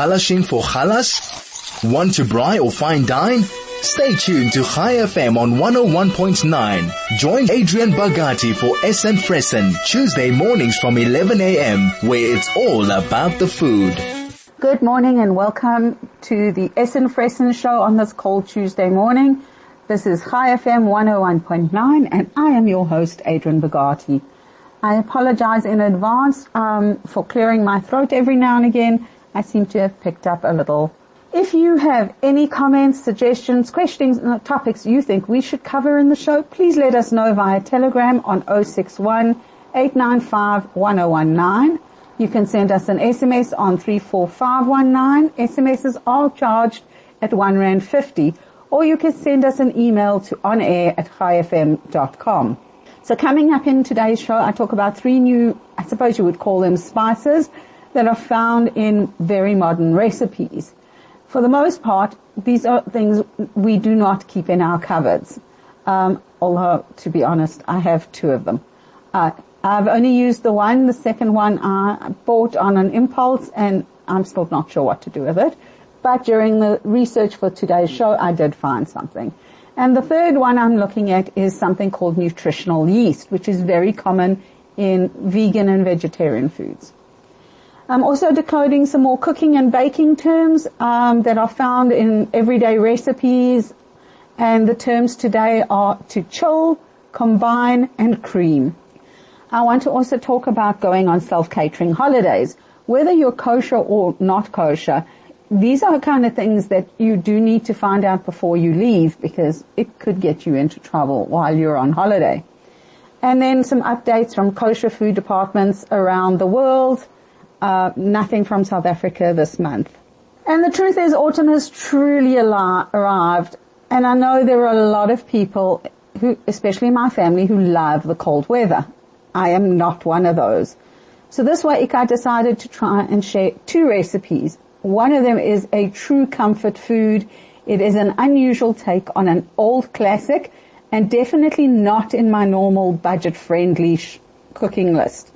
Chalashing for Chalas? Want to braai or fine dine? Stay tuned to Chai FM on 101.9. Join Adrienne Bogatie for Essen Fressen Tuesday mornings from 11 a.m. where it's all about the food. Good morning and welcome to the Essen Fressen show on this cold Tuesday morning. This is Chai FM 101.9 and I am your host Adrienne Bogatie. I apologize in advance um, for clearing my throat every now and again. I seem to have picked up a little if you have any comments, suggestions, questions, and topics you think we should cover in the show, please let us know via Telegram on 061 895 1019. You can send us an SMS on 34519. SMSs are charged at 1 Rand 50. Or you can send us an email to onair at chaifm.com. So coming up in today's show, I talk about three new, I suppose you would call them spices, that are found in very modern recipes. For the most part, these are things we do not keep in our cupboards. Um, although, to be honest, I have two of them. Uh, I've only used the one. The second one I bought on an impulse, and I'm still not sure what to do with it. But during the research for today's show, I did find something. And the third one I'm looking at is something called nutritional yeast, which is very common in vegan and vegetarian foods. I'm also decoding some more cooking and baking terms um, that are found in everyday recipes, and the terms today are to chill, combine, and cream. I want to also talk about going on self-catering holidays. Whether you're kosher or not kosher, these are the kind of things that you do need to find out before you leave because it could get you into trouble while you're on holiday. And then some updates from kosher food departments around the world, uh, nothing from South Africa this month. And the truth is autumn has truly arrived and I know there are a lot of people who, especially my family, who love the cold weather. I am not one of those. So this week I decided to try and share two recipes. One of them is a true comfort food. It is an unusual take on an old classic and definitely not in my normal budget friendly sh- cooking list.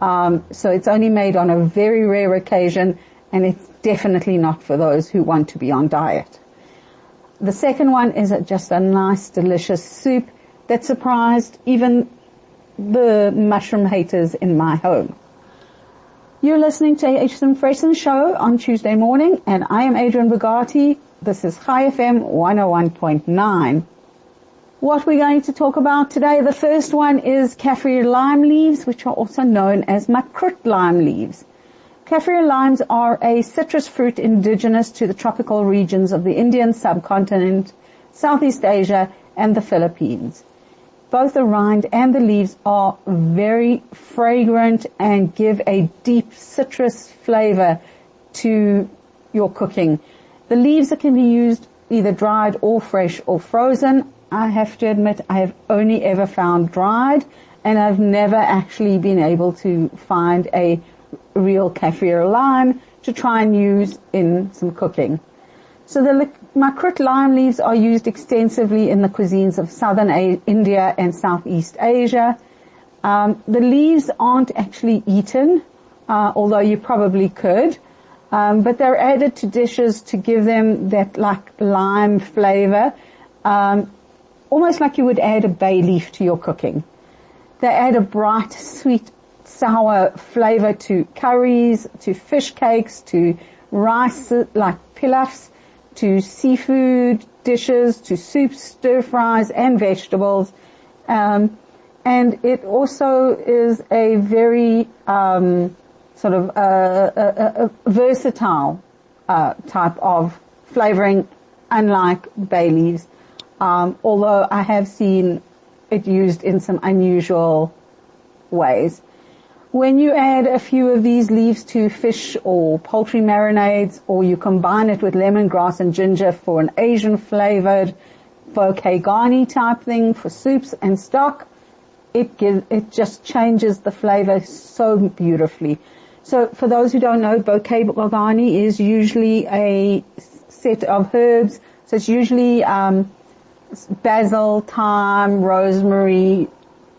Um, so it's only made on a very rare occasion and it's definitely not for those who want to be on diet. The second one is just a nice delicious soup that surprised even the mushroom haters in my home. You're listening to H.M. Fressen show on Tuesday morning and I am Adrienne Bogatie. This is Chai FM 101.9 what we're going to talk about today. The first one is kaffir lime leaves, which are also known as makrut lime leaves. Kaffir limes are a citrus fruit indigenous to the tropical regions of the Indian subcontinent, Southeast Asia, and the Philippines. Both the rind and the leaves are very fragrant and give a deep citrus flavor to your cooking. The leaves can be used either dried or fresh or frozen. I have to admit I have only ever found dried and I've never actually been able to find a real kaffir lime to try and use in some cooking. So the makrut lime leaves are used extensively in the cuisines of southern A- India and Southeast Asia. Um, the leaves aren't actually eaten, uh, although you probably could, um, but they're added to dishes to give them that like lime flavor. Um, almost like you would add a bay leaf to your cooking. They add a bright, sweet, sour flavor to curries, to fish cakes, to rice like pilafs, to seafood dishes, to soups, stir fries, and vegetables. Um, and it also is a very um, sort of a, a, a versatile uh, type of flavoring, unlike bay leaves. Um, although I have seen it used in some unusual ways. When you add a few of these leaves to fish or poultry marinades, or you combine it with lemongrass and ginger for an Asian flavored bouquet garni type thing for soups and stock, it gives, it just changes the flavor so beautifully. So for those who don't know, bouquet garni is usually a set of herbs. So it's usually um, basil, thyme, rosemary,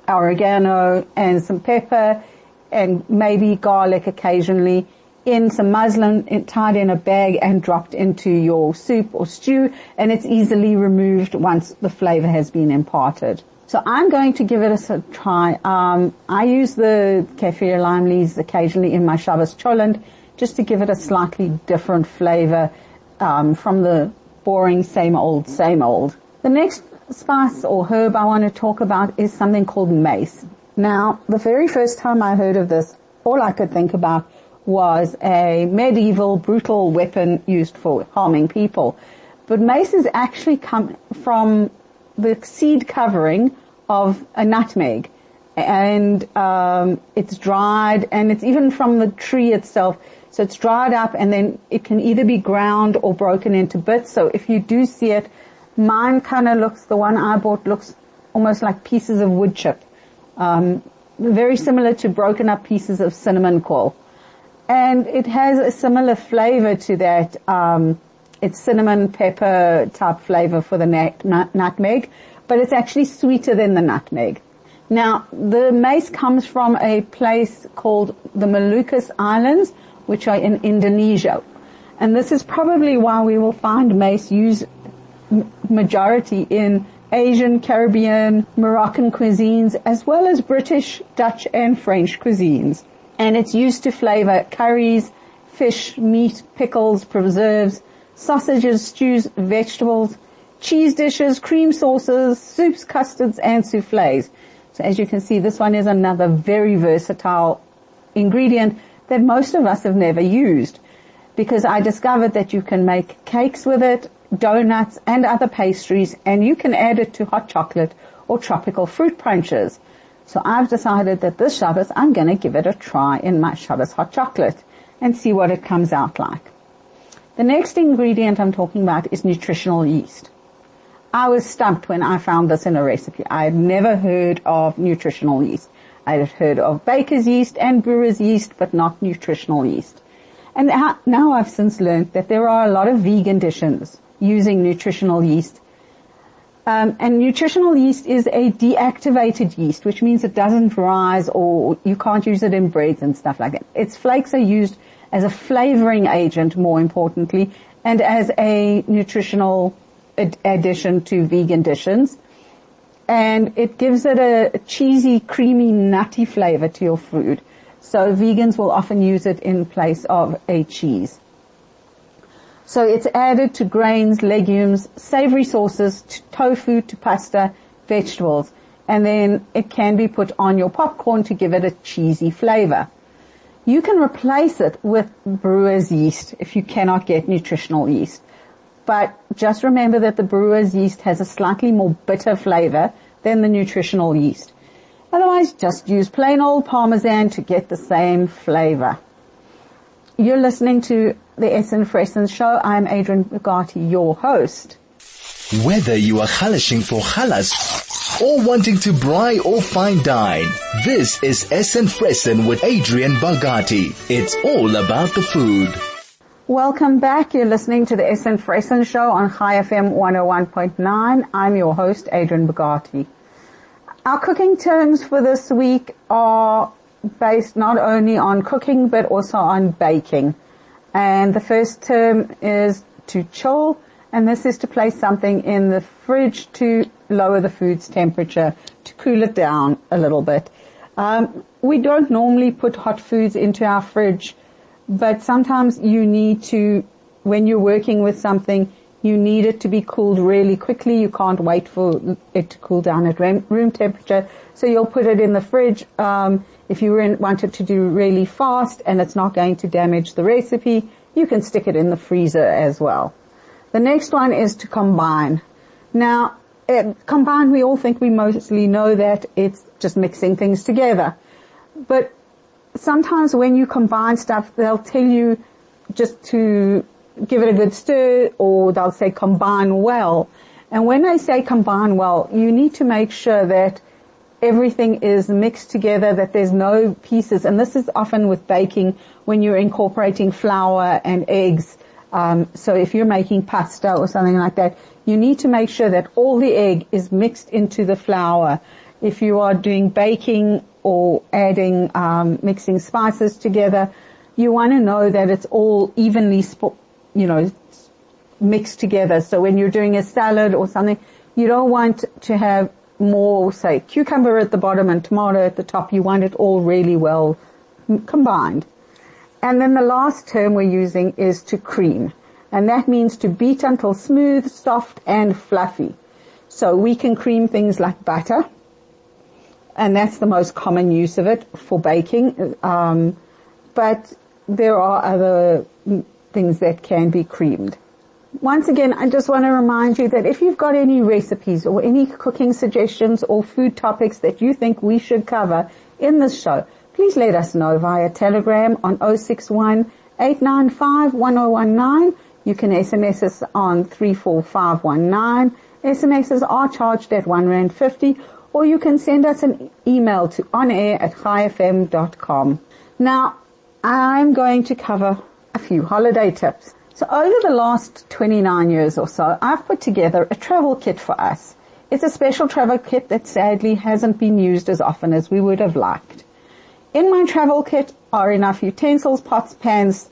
oregano, and some pepper, and maybe garlic occasionally in some muslin, tied in a bag and dropped into your soup or stew and it's easily removed once the flavor has been imparted. So I'm going to give it a try. Um, I use the kaffir lime leaves occasionally in my Shabbos cholent just to give it a slightly different flavor um, from the boring same old, same old. The next spice or herb I want to talk about is something called mace. Now, the very first time I heard of this, all I could think about was a medieval brutal weapon used for harming people. But mace is actually come from the seed covering of a nutmeg and um, it's dried and it's even from the tree itself so it's dried up and then it can either be ground or broken into bits so if you do see it mine kind of looks the one i bought looks almost like pieces of wood chip um, very similar to broken up pieces of cinnamon coal and it has a similar flavor to that um, it's cinnamon pepper type flavor for the nut, nut, nutmeg, but it's actually sweeter than the nutmeg. Now, the mace comes from a place called the Moluccas Islands, which are in Indonesia. And this is probably why we will find mace used majority in Asian, Caribbean, Moroccan cuisines, as well as British, Dutch, and French cuisines. And it's used to flavor curries, fish, meat, pickles, preserves, sausages, stews, vegetables, cheese dishes, cream sauces, soups, custards, and souffles. So as you can see, this one is another very versatile ingredient that most of us have never used because I discovered that you can make cakes with it, donuts, and other pastries, and you can add it to hot chocolate or tropical fruit punches. So I've decided that this Shabbos I'm going to give it a try in my Shabbos hot chocolate and see what it comes out like. The next ingredient I'm talking about is nutritional yeast. I was stumped when I found this in a recipe. I had never heard of nutritional yeast. I had heard of baker's yeast and brewer's yeast, but not nutritional yeast. And now I've since learned that there are a lot of vegan dishes using nutritional yeast. Um, and nutritional yeast is a deactivated yeast, which means it doesn't rise or you can't use it in breads and stuff like that. Its flakes are used as a flavoring agent, more importantly, and as a nutritional ad- addition to vegan dishes. And it gives it a cheesy, creamy, nutty flavor to your food. So vegans will often use it in place of a cheese. So it's added to grains, legumes, savory sauces, to tofu, to pasta, vegetables. And then it can be put on your popcorn to give it a cheesy flavor. You can replace it with brewer's yeast if you cannot get nutritional yeast. But just remember that the brewer's yeast has a slightly more bitter flavor than the nutritional yeast. Otherwise, just use plain old Parmesan to get the same flavor. You're listening to the Essen Fressen Show. I'm Adrienne Bogatie, your host. Whether you are halashing for halas or wanting to braai or fine dine, this is Essen Fressen with Adrienne Bogatie. It's all about the food. Welcome back. You're listening to the Essen Fressen Show on Chai FM 101.9. I'm your host, Adrienne Bogatie. Our cooking terms for this week are based not only on cooking but also on baking. And the first term is to chill, and this is to place something in the fridge to lower the food's temperature, to cool it down a little bit. Um, we don't normally put hot foods into our fridge, but sometimes you need to, when you're working with something, you need it to be cooled really quickly. You can't wait for it to cool down at room temperature. So you'll put it in the fridge. Um, if you want it to do really fast and it's not going to damage the recipe, you can stick it in the freezer as well. The next one is to combine. Now, combine, we all think we mostly know that it's just mixing things together. But sometimes when you combine stuff, they'll tell you just to give it a good stir or they'll say combine well. And when they say combine well, you need to make sure that everything is mixed together, that there's no pieces. And this is often with baking when you're incorporating flour and eggs. Um, so if you're making pasta or something like that, you need to make sure that all the egg is mixed into the flour. If you are doing baking or adding, um, mixing spices together, you want to know that it's all evenly, you know, mixed together. So when you're doing a salad or something, you don't want to have more, say, cucumber at the bottom and tomato at the top. You want it all really well combined. And then the last term we're using is to cream. And that means to beat until smooth, soft, and fluffy. So we can cream things like butter, and that's the most common use of it for baking. Um, but there are other things that can be creamed. Once again, I just want to remind you that if you've got any recipes or any cooking suggestions or food topics that you think we should cover in this show, please let us know via telegram on 061 895 1019. You can SMS us on 34519. SMSs are charged at 1 Rand 50 or you can send us an email to onair at chaifm.com. Now, I'm going to cover a few holiday tips. So over the last 29 years or so, I've put together a travel kit for us. It's a special travel kit that sadly hasn't been used as often as we would have liked. In my travel kit are enough utensils, pots, pans,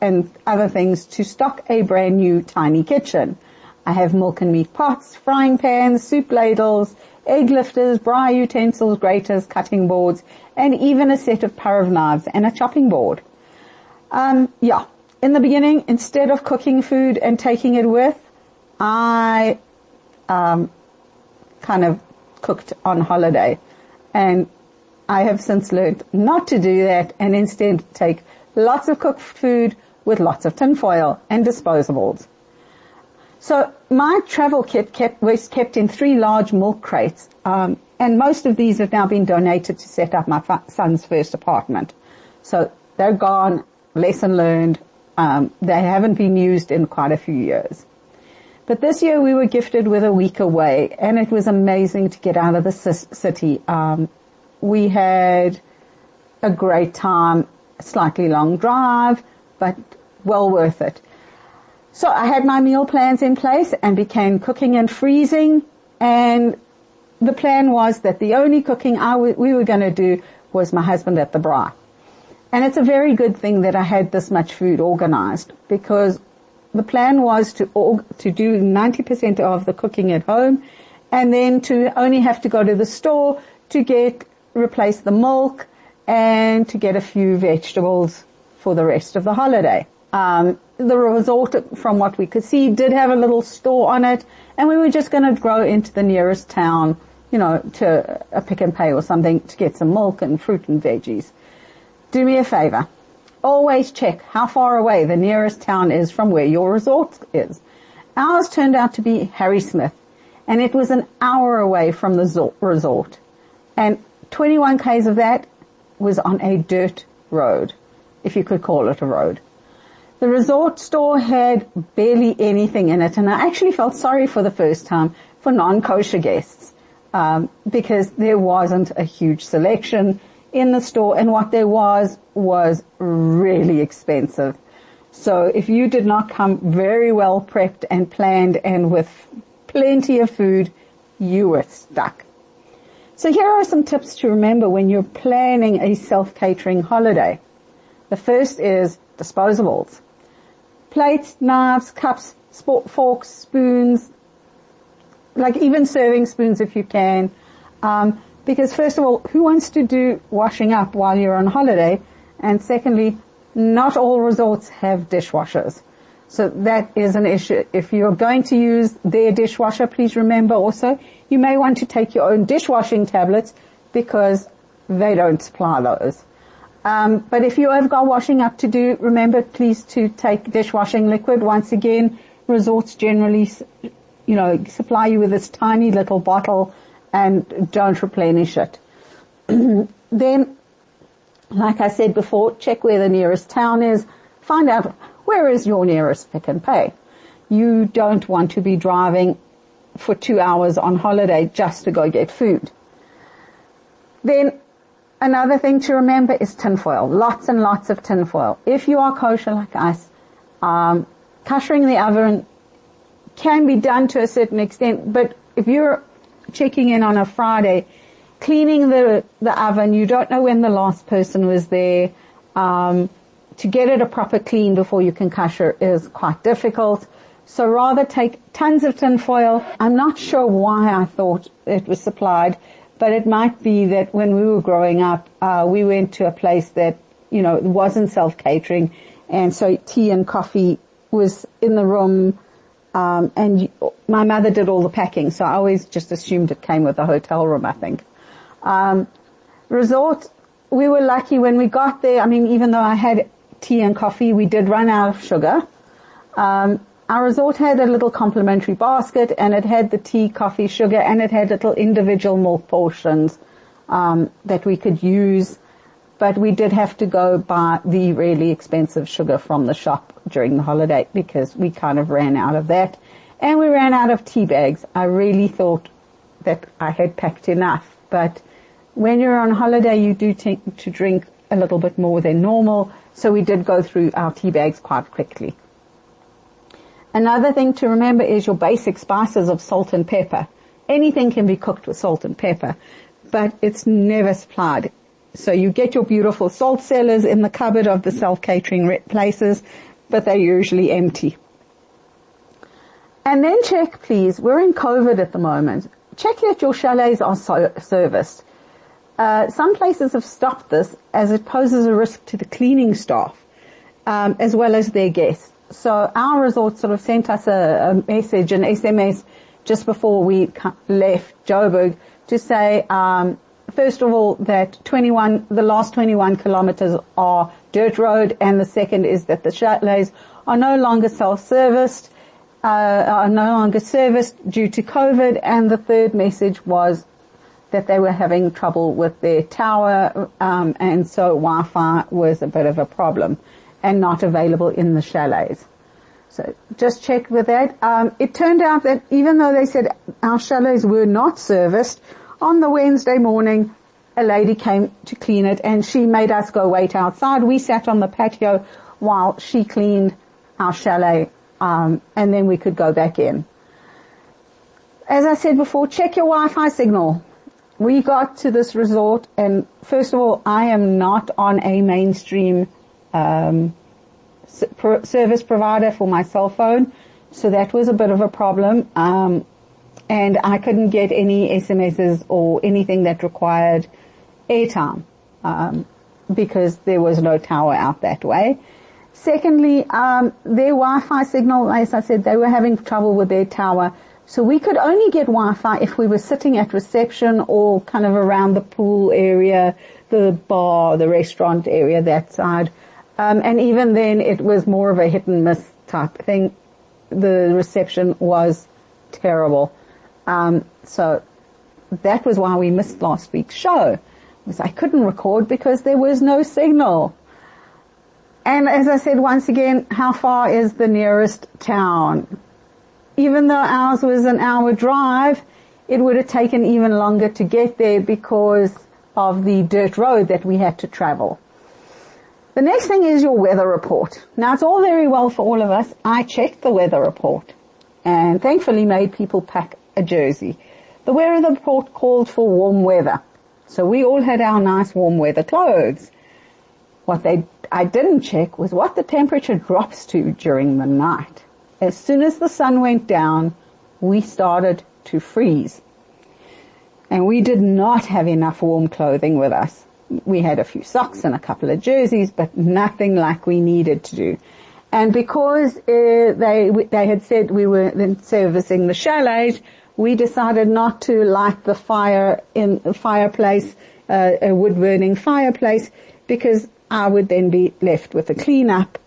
and other things to stock a brand new tiny kitchen. I have milk and meat pots, frying pans, soup ladles, egg lifters, braai utensils, graters, cutting boards, and even a set of pair of knives and a chopping board. Um, yeah, in the beginning, instead of cooking food and taking it with, I um, kind of cooked on holiday, and I have since learned not to do that and instead take lots of cooked food with lots of tinfoil and disposables. So my travel kit kept, was kept in three large milk crates, um, and most of these have now been donated to set up my son's first apartment. So they're gone, lesson learned, um, they haven't been used in quite a few years. But this year we were gifted with a week away and it was amazing to get out of the city. Um, we had a great time, slightly long drive, but well worth it. So I had my meal plans in place and began cooking and freezing and the plan was that the only cooking I w- we were going to do was my husband at the braai. And it's a very good thing that I had this much food organized because the plan was to to do 90% of the cooking at home and then to only have to go to the store to get replace the milk and to get a few vegetables for the rest of the holiday. Um, the resort, from what we could see, did have a little store on it, and we were just going to go into the nearest town, you know, to a Pick and Pay or something to get some milk and fruit and veggies do me a favor. Always check how far away the nearest town is from where your resort is. Ours turned out to be Harrismith and it was an hour away from the resort. And 21 k's of that was on a dirt road, if you could call it a road. The resort store had barely anything in it, and I actually felt sorry for the first time for non-kosher guests, um, because there wasn't a huge selection in the store and what there was was really expensive. So if you did not come very well prepped and planned and with plenty of food, you were stuck. So here are some tips to remember when you're planning a self-catering holiday. The first is disposables. Plates, knives, cups, forks, spoons, like even serving spoons if you can. Um, because first of all, who wants to do washing up while you're on holiday? And secondly, not all resorts have dishwashers. So that is an issue. If you're going to use their dishwasher, please remember also you may want to take your own dishwashing tablets because they don't supply those. Um, but if you have got washing up to do, remember please to take dishwashing liquid. Once again, resorts generally, you know, supply you with this tiny little bottle and don't replenish it. then, like I said before, check where the nearest town is. Find out where is your nearest Pick and Pay. You don't want to be driving for two hours on holiday just to go get food. Then another thing to remember is tinfoil. Lots and lots of tinfoil. If you are kosher like us, um, the oven can be done to a certain extent, but if you're checking in on a Friday, cleaning the, the oven. You don't know when the last person was there. Um, to get it a proper clean before you can kasher is quite difficult. So rather take tons of tin foil. I'm not sure why I thought it was supplied, but it might be that when we were growing up, uh, we went to a place that, you know, wasn't self-catering and so tea and coffee was in the room um, and my mother did all the packing, so I always just assumed it came with the hotel room, I think. Um, resort, we were lucky when we got there. I mean, even though I had tea and coffee, we did run out of sugar. Um, our resort had a little complimentary basket and it had the tea, coffee, sugar and it had little individual milk portions um, that we could use. But we did have to go buy the really expensive sugar from the shop during the holiday because we kind of ran out of that. And we ran out of tea bags. I really thought that I had packed enough, but when you're on holiday, you do tend to drink a little bit more than normal. So we did go through our tea bags quite quickly. Another thing to remember is your basic spices of salt and pepper. Anything can be cooked with salt and pepper, but it's never supplied. So you get your beautiful salt cellars in the cupboard of the self-catering places, but they're usually empty. And then check please, we're in COVID at the moment. Check that your chalets are so serviced. Uh, some places have stopped this as it poses a risk to the cleaning staff, um, as well as their guests. So our resort sort of sent us a, a message, an SMS, just before we left Joburg to say, um, first of all, that 21, the last 21 kilometers are dirt road, and the second is that the chalets are no longer self-serviced, uh, are no longer serviced due to COVID, and the third message was that they were having trouble with their tower, um, and so Wi-Fi was a bit of a problem and not available in the chalets. So just check with that. Um, it turned out that even though they said our chalets were not serviced, on the Wednesday morning, a lady came to clean it and she made us go wait outside. We sat on the patio while she cleaned our chalet, um, and then we could go back in. As I said before, check your Wi-Fi signal we got to this resort and first of all, I am not on a mainstream um, service provider for my cell phone, so that was a bit of a problem. Um, and I couldn't get any SMSs or anything that required airtime um, because there was no tower out that way. Secondly, um, their Wi-Fi signal, as I said, they were having trouble with their tower. So we could only get Wi-Fi if we were sitting at reception or kind of around the pool area, the bar, the restaurant area, that side. Um, and even then it was more of a hit and miss type thing. The reception was terrible. Um, so that was why we missed last week's show. Was I couldn't record because there was no signal. And as I said once again, how far is the nearest town? even though ours was an hour drive, it would have taken even longer to get there because of the dirt road that we had to travel. The next thing is your weather report. Now it's all very well for all of us. I checked the weather report and thankfully made people pack a jersey. The weather report called for warm weather. So we all had our nice warm weather clothes. What they, I didn't check was what the temperature drops to during the night as soon as the sun went down, we started to freeze. And we did not have enough warm clothing with us. We had a few socks and a couple of jerseys, but nothing like we needed to do. And because uh, they they had said we were then servicing the chalets, we decided not to light the fire in the fireplace, uh, a wood burning fireplace, because I would then be left with the cleanup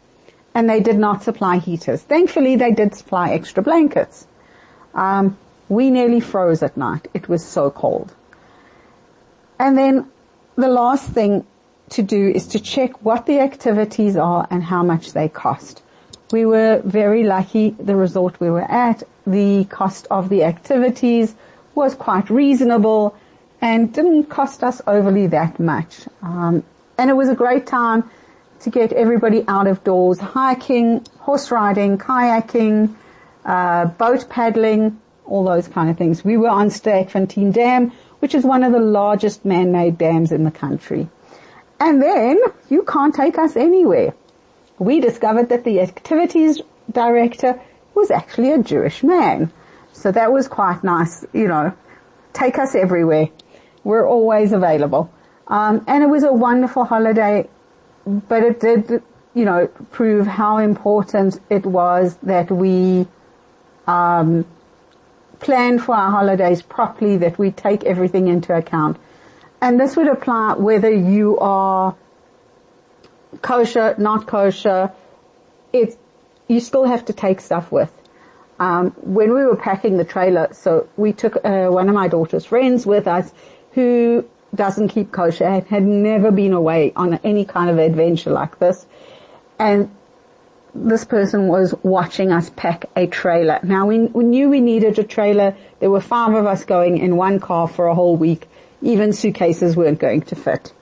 and they did not supply heaters. Thankfully, they did supply extra blankets. Um, we nearly froze at night. It was so cold. And then the last thing to do is to check what the activities are and how much they cost. We were very lucky, the resort we were at, the cost of the activities was quite reasonable and didn't cost us overly that much. Um, and it was a great time to get everybody out of doors, hiking, horse riding, kayaking, uh, boat paddling, all those kind of things. We were on Sterkfontein Dam, which is one of the largest man-made dams in the country. And then you can't take us anywhere. we discovered that the activities director was actually a Jewish man. So that was quite nice, you know, take us everywhere. We're always available. Um, and it was a wonderful holiday, but it did, you know, prove how important it was that we, um, plan for our holidays properly, that we take everything into account. And this would apply whether you are kosher, not kosher. It's, you still have to take stuff with. Um, when we were packing the trailer, so we took uh, one of my daughter's friends with us who doesn't keep kosher and had never been away on any kind of adventure like this. And this person was watching us pack a trailer. Now we, we knew we needed a trailer. There were five of us going in one car for a whole week. Even suitcases weren't going to fit.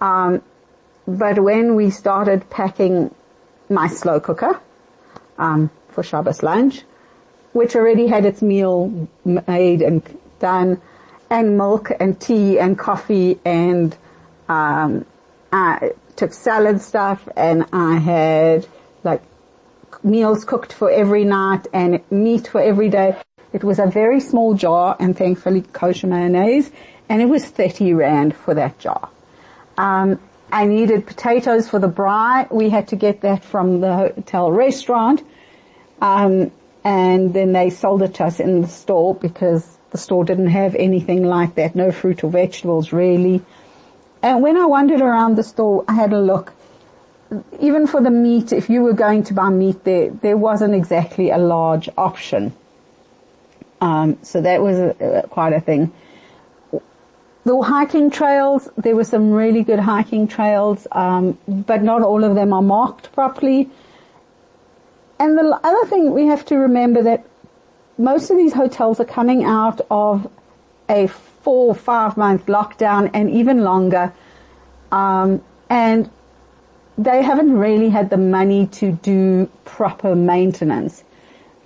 Um, but when we started packing my slow cooker um, for Shabbos lunch, which already had its meal made and done, and milk and tea and coffee and um, I took salad stuff and I had like meals cooked for every night and meat for every day. It was a very small jar and thankfully kosher mayonnaise and it was 30 rand for that jar. Um, I needed potatoes for the braai. We had to get that from the hotel restaurant. Um, and then they sold it to us in the store because the store didn't have anything like that, no fruit or vegetables really. And when I wandered around the store, I had a look. Even for the meat, if you were going to buy meat there, there wasn't exactly a large option. Um, so that was a, a, quite a thing. The hiking trails, there were some really good hiking trails, um, but not all of them are marked properly. And the other thing we have to remember that most of these hotels are coming out of a four five month lockdown and even longer, um, and they haven't really had the money to do proper maintenance.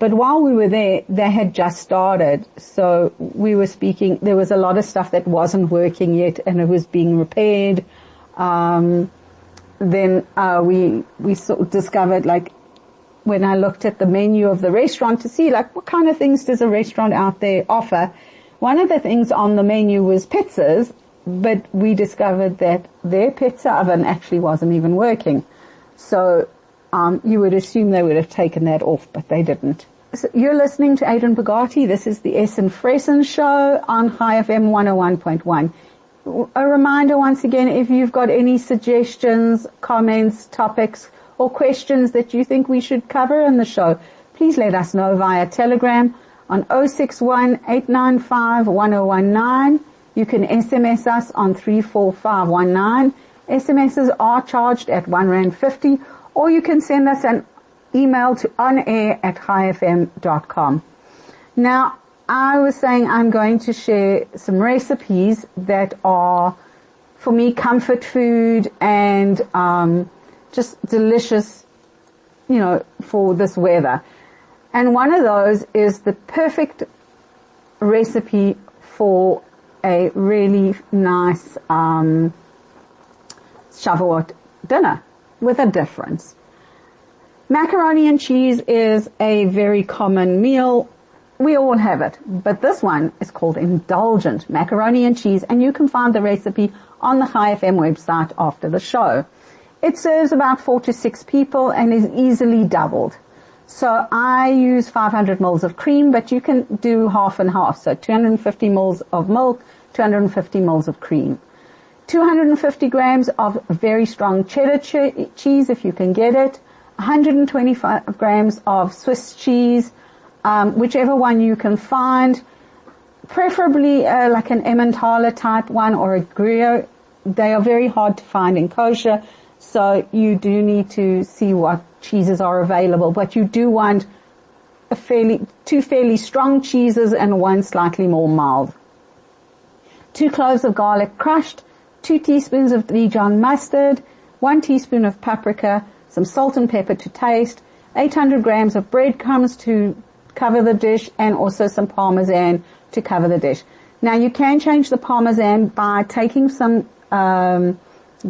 But while we were there, they had just started. So we were speaking, there was a lot of stuff that wasn't working yet and it was being repaired. Um, then, uh, we, we sort of discovered like, when I looked at the menu of the restaurant to see like what kind of things does a restaurant out there offer, one of the things on the menu was pizzas, but we discovered that their pizza oven actually wasn't even working. So um, you would assume they would have taken that off, but they didn't. You're listening to Adrienne Bogatie. This is the Essen Fressen show on Chai FM 101.1. A reminder once again, if you've got any suggestions, comments, topics, or questions that you think we should cover in the show, please let us know via Telegram on 61 895 You can SMS us on 34519. SMSs are charged at 1 Rand 50 or you can send us an email to onair at chaifm.com. Now, I was saying I'm going to share some recipes that are, for me, comfort food and um, just delicious, you know, for this weather. And one of those is the perfect recipe for a really nice um, Shavuot dinner with a difference. Macaroni and cheese is a very common meal. We all have it, but this one is called indulgent macaroni and cheese and you can find the recipe on the Chai FM website after the show. It serves about four to six people and is easily doubled. So I use 500 mils of cream, but you can do half and half. So 250 mils of milk, 250 mils of cream. 250 grams of very strong cheddar che- cheese if you can get it. 125 grams of Swiss cheese, um, whichever one you can find, preferably uh, like an Emmentaler type one or a Gruyere. They are very hard to find in kosher, so you do need to see what cheeses are available, but you do want a fairly, two fairly strong cheeses and one slightly more mild. Two cloves of garlic crushed, two teaspoons of Dijon mustard, one teaspoon of paprika, some salt and pepper to taste, 800 grams of breadcrumbs to cover the dish, and also some parmesan to cover the dish. Now you can change the parmesan by taking some um,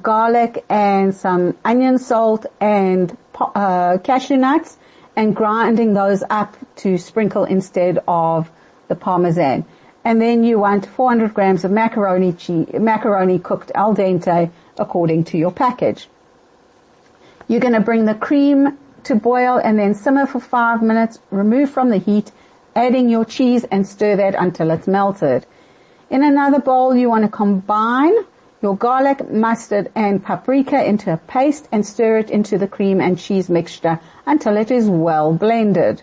garlic and some onion salt and uh, cashew nuts and grinding those up to sprinkle instead of the parmesan. And then you want 400 grams of macaroni cheese, macaroni cooked al dente according to your package. You're going to bring the cream to boil and then simmer for five minutes, remove from the heat, adding your cheese and stir that until it's melted. In another bowl, you want to combine your garlic, mustard and paprika into a paste and stir it into the cream and cheese mixture until it is well blended.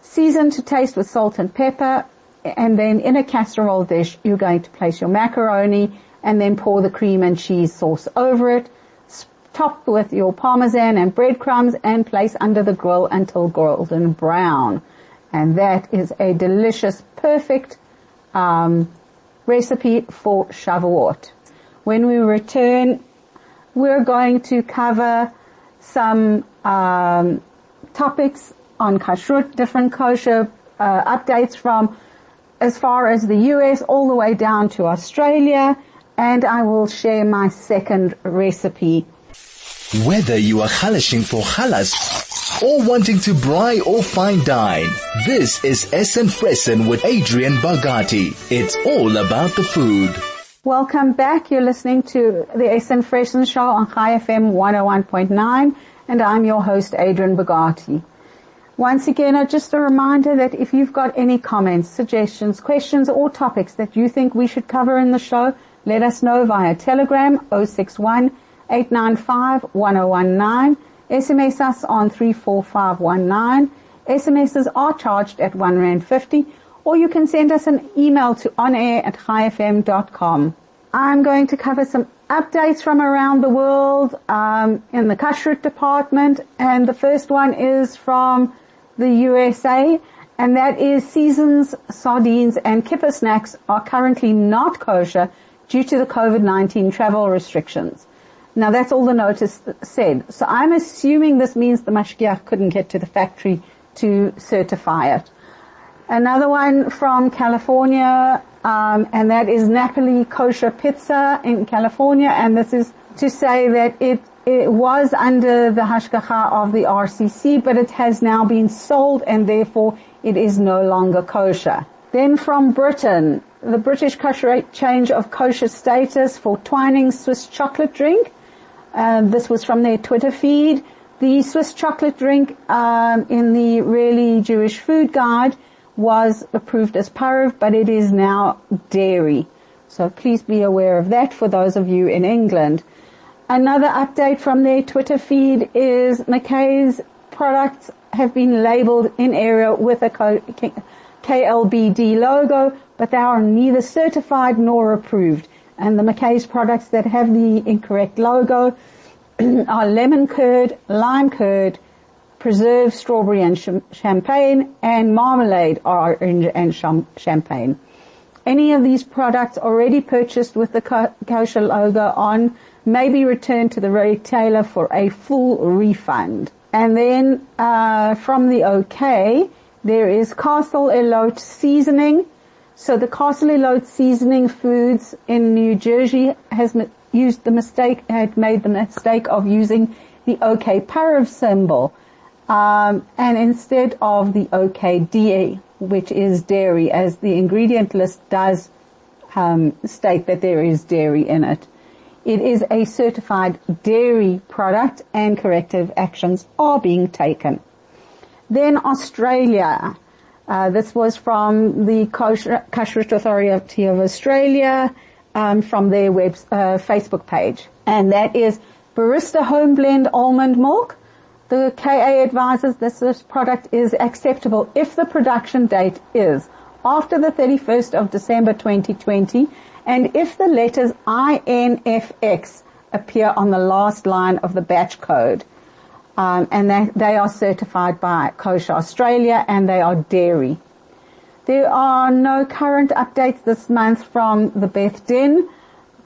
Season to taste with salt and pepper and then in a casserole dish you're going to place your macaroni and then pour the cream and cheese sauce over it. Top with your parmesan and breadcrumbs and place under the grill until golden brown. And that is a delicious, perfect um, recipe for Shavuot. When we return, we're going to cover some um, topics on kashrut, different kosher uh, updates from as far as the US all the way down to Australia, and I will share my second recipe. Whether you are halashing for halas or wanting to braai or fine dine, this is Essen Fressen with Adrienne Bogatie. It's all about the food. Welcome back. You're listening to the Essen Fressen Show on Chai FM 101.9 and I'm your host Adrienne Bogatie. Once again, uh, just a reminder that if you've got any comments, suggestions, questions or topics that you think we should cover in the show, let us know via Telegram 061 895 1019. SMS us on 34519. SMSs are charged at 1 Rand 50 or you can send us an email to onair at chaifm.com. I'm going to cover some updates from around the world um, in the kashrut department, and the first one is from the USA, and that is seasons, sardines, and kipper snacks are currently not kosher due to the COVID-19 travel restrictions. Now that's all the notice said. So I'm assuming this means the mashgiach couldn't get to the factory to certify it. Another one from California, um, and that is Napoli Kosher Pizza in California, and this is to say that it it was under the hashgacha of the RCC, but it has now been sold and therefore it is no longer kosher. Then from Britain, the British kosher change of kosher status for Twinings Swiss chocolate drink. Um, this was from their Twitter feed. The Swiss chocolate drink um, in the Really Jewish Food Guide was approved as parve, but it is now dairy. So please be aware of that for those of you in England. Another update from their Twitter feed is McKay's products have been labeled in area with a KLBD logo, but they are neither certified nor approved. And the McKay's products that have the incorrect logo are lemon curd, lime curd, preserved strawberry and champagne, and marmalade orange and champagne. Any of these products already purchased with the kosher logo on may be returned to the retailer for a full refund. And then uh, from the OK, there is Castle Elote seasoning. So the Castle Elote seasoning foods in New Jersey has used the mistake, had made the mistake of using the OK Parav symbol um, and instead of the OKDA, which is dairy, as the ingredient list does um, state that there is dairy in it. It is a certified dairy product and corrective actions are being taken. Then Australia. Uh, this was from the Kashrut Authority of Australia um, from their web uh, Facebook page, and that is Barista Home Blend Almond Milk the KA advises this product is acceptable if the production date is after the 31st of December 2020 and if the letters INFX appear on the last line of the batch code. Um, and they, they are certified by Kosher Australia and they are dairy. There are no current updates this month from the Beth Din,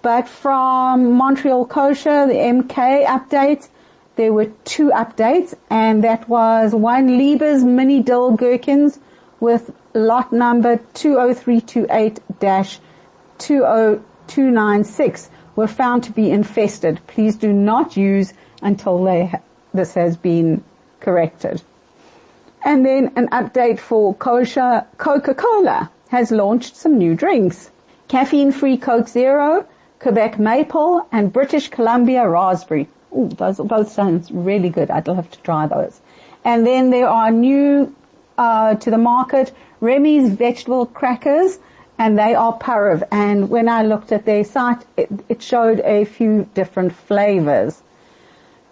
but from Montreal Kosher, the MK updates, there were two updates and that was one Lieber's mini dill gherkins with lot number 20328-20296 were found to be infested. Please do not use until ha- this has been corrected. And then an update for kosher Coca-Cola has launched some new drinks. Caffeine-free Coke Zero, Quebec Maple, and British Columbia Raspberry. Ooh, those both sounds really good. I'd love to try those. And then there are new uh, to the market Remy's vegetable crackers, and they are Parav. And when I looked at their site, it, it showed a few different flavors.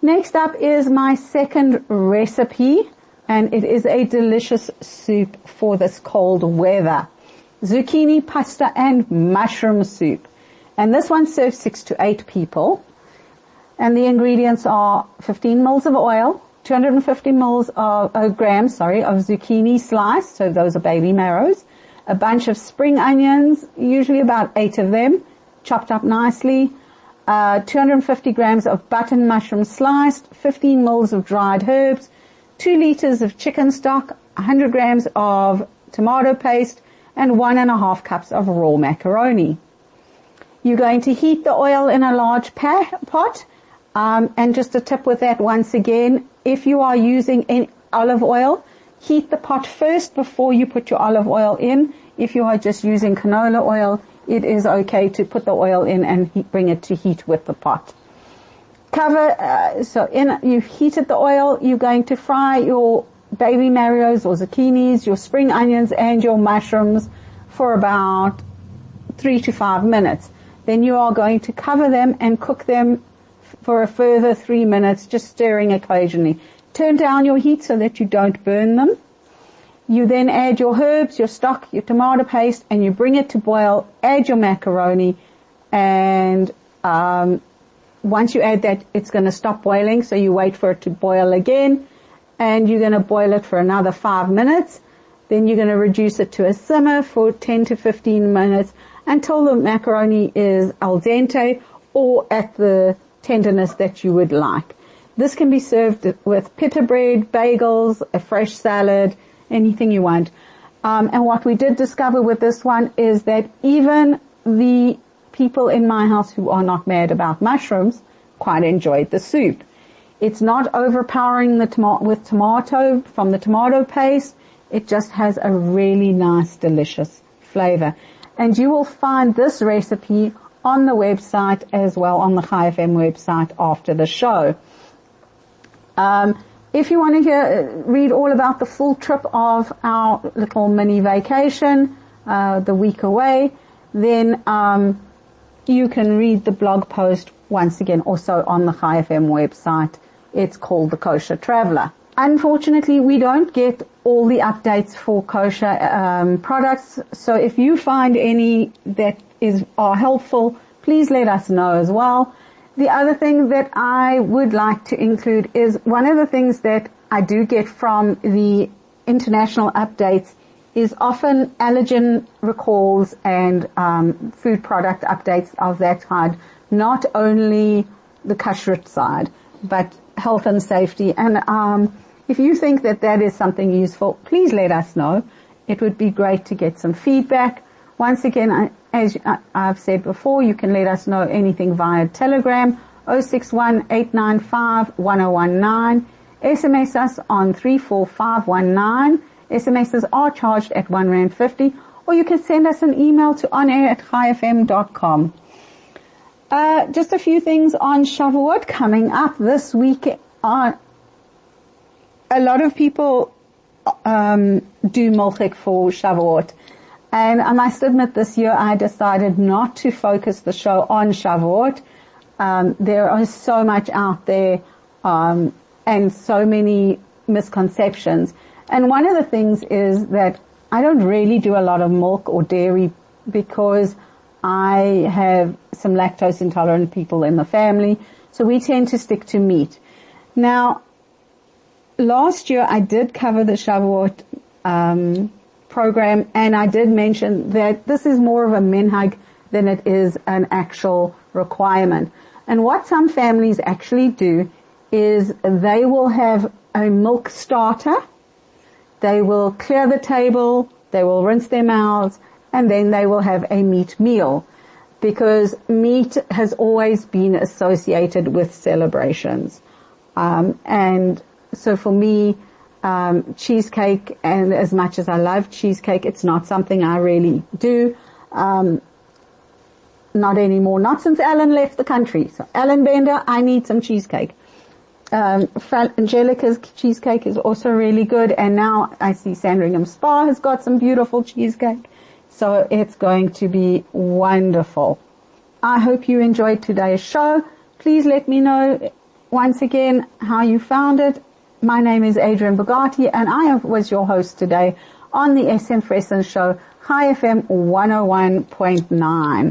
Next up is my second recipe, and it is a delicious soup for this cold weather. Zucchini pasta and mushroom soup. And this one serves six to eight people. And the ingredients are 15 mils of oil, 250 mils of, uh, grams, sorry, of zucchini sliced, so those are baby marrows, a bunch of spring onions, usually about eight of them, chopped up nicely, uh, 250 grams of button mushroom sliced, 15 mils of dried herbs, 2 liters of chicken stock, 100 grams of tomato paste, and one and a half cups of raw macaroni. You're going to heat the oil in a large pot, um, and just a tip with that once again, if you are using olive oil, heat the pot first before you put your olive oil in. If you are just using canola oil, it is okay to put the oil in and heat, bring it to heat with the pot. Cover, uh, so in, you've heated the oil, you're going to fry your baby marrows or zucchinis, your spring onions and your mushrooms for about three to five minutes. Then you are going to cover them and cook them for a further three minutes, just stirring occasionally. Turn down your heat so that you don't burn them. You then add your herbs, your stock, your tomato paste, and you bring it to boil. Add your macaroni, and um, once you add that, it's going to stop boiling. So you wait for it to boil again, and you're going to boil it for another five minutes. Then you're going to reduce it to a simmer for 10 to 15 minutes until the macaroni is al dente or at the tenderness that you would like. This can be served with pita bread, bagels, a fresh salad, anything you want. Um, and what we did discover with this one is that even the people in my house who are not mad about mushrooms quite enjoyed the soup. It's not overpowering the tomato with tomato from the tomato paste. It just has a really nice, delicious flavor. And you will find this recipe on the website as well on the Chai FM website after the show. Um, if you want to hear, read all about the full trip of our little mini vacation, uh, the week away, then um, you can read the blog post once again also on the Chai FM website. It's called The Kosher Traveler. Unfortunately, we don't get all the updates for kosher um, products. So if you find any that is are helpful, please let us know as well. The other thing that I would like to include is one of the things that I do get from the international updates is often allergen recalls and um, food product updates of that kind, not only the kashrut side, but health and safety. And um, if you think that that is something useful, please let us know. It would be great to get some feedback. Once again, as I've said before, you can let us know anything via Telegram 61 SMS us on 34519. SMSs are charged at 1 Rand 50 or you can send us an email to onair at chaifm.com. Uh, just a few things on Shavuot coming up this week. Uh, a lot of people um, do milchik for Shavuot. And I must admit this year I decided not to focus the show on Shavuot. Um, there is so much out there, um, and so many misconceptions. And one of the things is that I don't really do a lot of milk or dairy because I have some lactose intolerant people in the family, so we tend to stick to meat. Now, last year I did cover the Shavuot um, program, and I did mention that this is more of a minhag than it is an actual requirement. And what some families actually do is they will have a milk starter, they will clear the table, they will rinse their mouths, and then they will have a meat meal. because meat has always been associated with celebrations. Um, and so for me, um, cheesecake, and as much as I love cheesecake, it's not something I really do. Um, not anymore. Not since Alan left the country. So Alan Bender, I need some cheesecake. Um, Angelica's cheesecake is also really good, and now I see Sandringham Spar has got some beautiful cheesecake. So it's going to be wonderful. I hope you enjoyed today's show. Please let me know once again how you found it. My name is Adrienne Bogatie and I was your host today on the SN Fresson show, Chai FM 101.9.